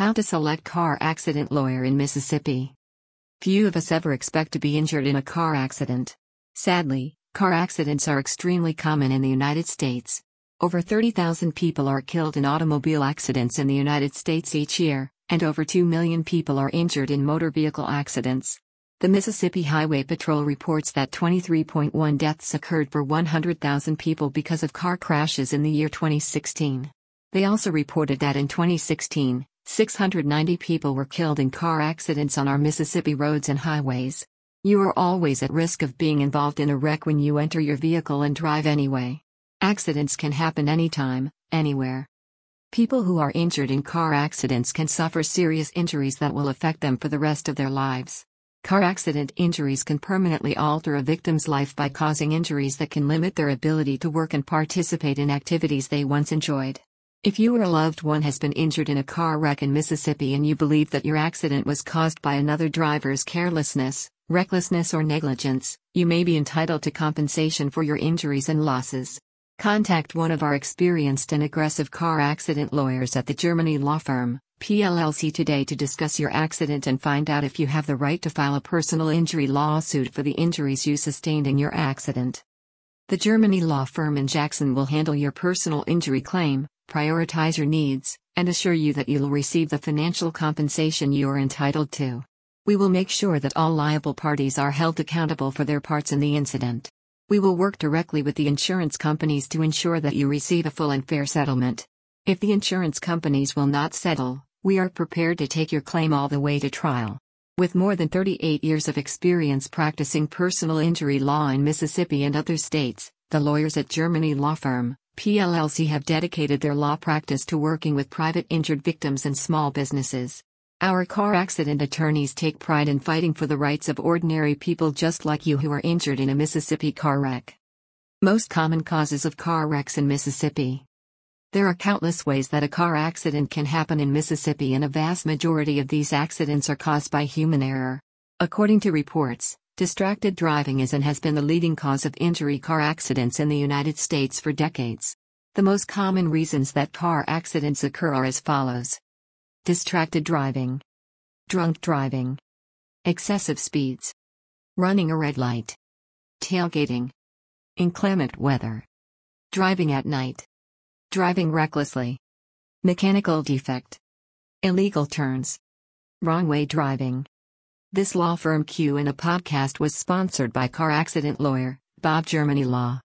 How to select car accident lawyer in Mississippi. Few of us ever expect to be injured in a car accident. Sadly, car accidents are extremely common in the United States. Over 30,000 people are killed in automobile accidents in the United States each year, and over 2 million people are injured in motor vehicle accidents. The Mississippi Highway Patrol reports that 23.1 deaths occurred per 100,000 people because of car crashes in the year 2016. They also reported that in 2016, 690 people were killed in car accidents on our Mississippi roads and highways. You are always at risk of being involved in a wreck when you enter your vehicle and drive anyway. Accidents can happen anytime, anywhere. People who are injured in car accidents can suffer serious injuries that will affect them for the rest of their lives. Car accident injuries can permanently alter a victim's life by causing injuries that can limit their ability to work and participate in activities they once enjoyed. If you or a loved one has been injured in a car wreck in Mississippi and you believe that your accident was caused by another driver's carelessness, recklessness, or negligence, you may be entitled to compensation for your injuries and losses. Contact one of our experienced and aggressive car accident lawyers at the Germany law firm, PLLC today to discuss your accident and find out if you have the right to file a personal injury lawsuit for the injuries you sustained in your accident. The Germany law firm in Jackson will handle your personal injury claim, prioritize your needs, and assure you that you'll receive the financial compensation you are entitled to. We will make sure that all liable parties are held accountable for their parts in the incident. We will work directly with the insurance companies to ensure that you receive a full and fair settlement. If the insurance companies will not settle, we are prepared to take your claim all the way to trial. With more than 38 years of experience practicing personal injury law in Mississippi and other states, the lawyers at Germany Law Firm, PLLC have dedicated their law practice to working with private injured victims and small businesses. Our car accident attorneys take pride in fighting for the rights of ordinary people just like you who are injured in a Mississippi car wreck. Most common causes of car wrecks in Mississippi. There are countless ways that a car accident can happen in Mississippi, and a vast majority of these accidents are caused by human error. According to reports, distracted driving is and has been the leading cause of injury car accidents in the United States for decades. The most common reasons that car accidents occur are as follows distracted driving, drunk driving, excessive speeds, running a red light, tailgating, inclement weather, driving at night. Driving recklessly. Mechanical defect. Illegal turns. Wrong way driving. This law firm Q in a podcast was sponsored by car accident lawyer, Bob Germany Law.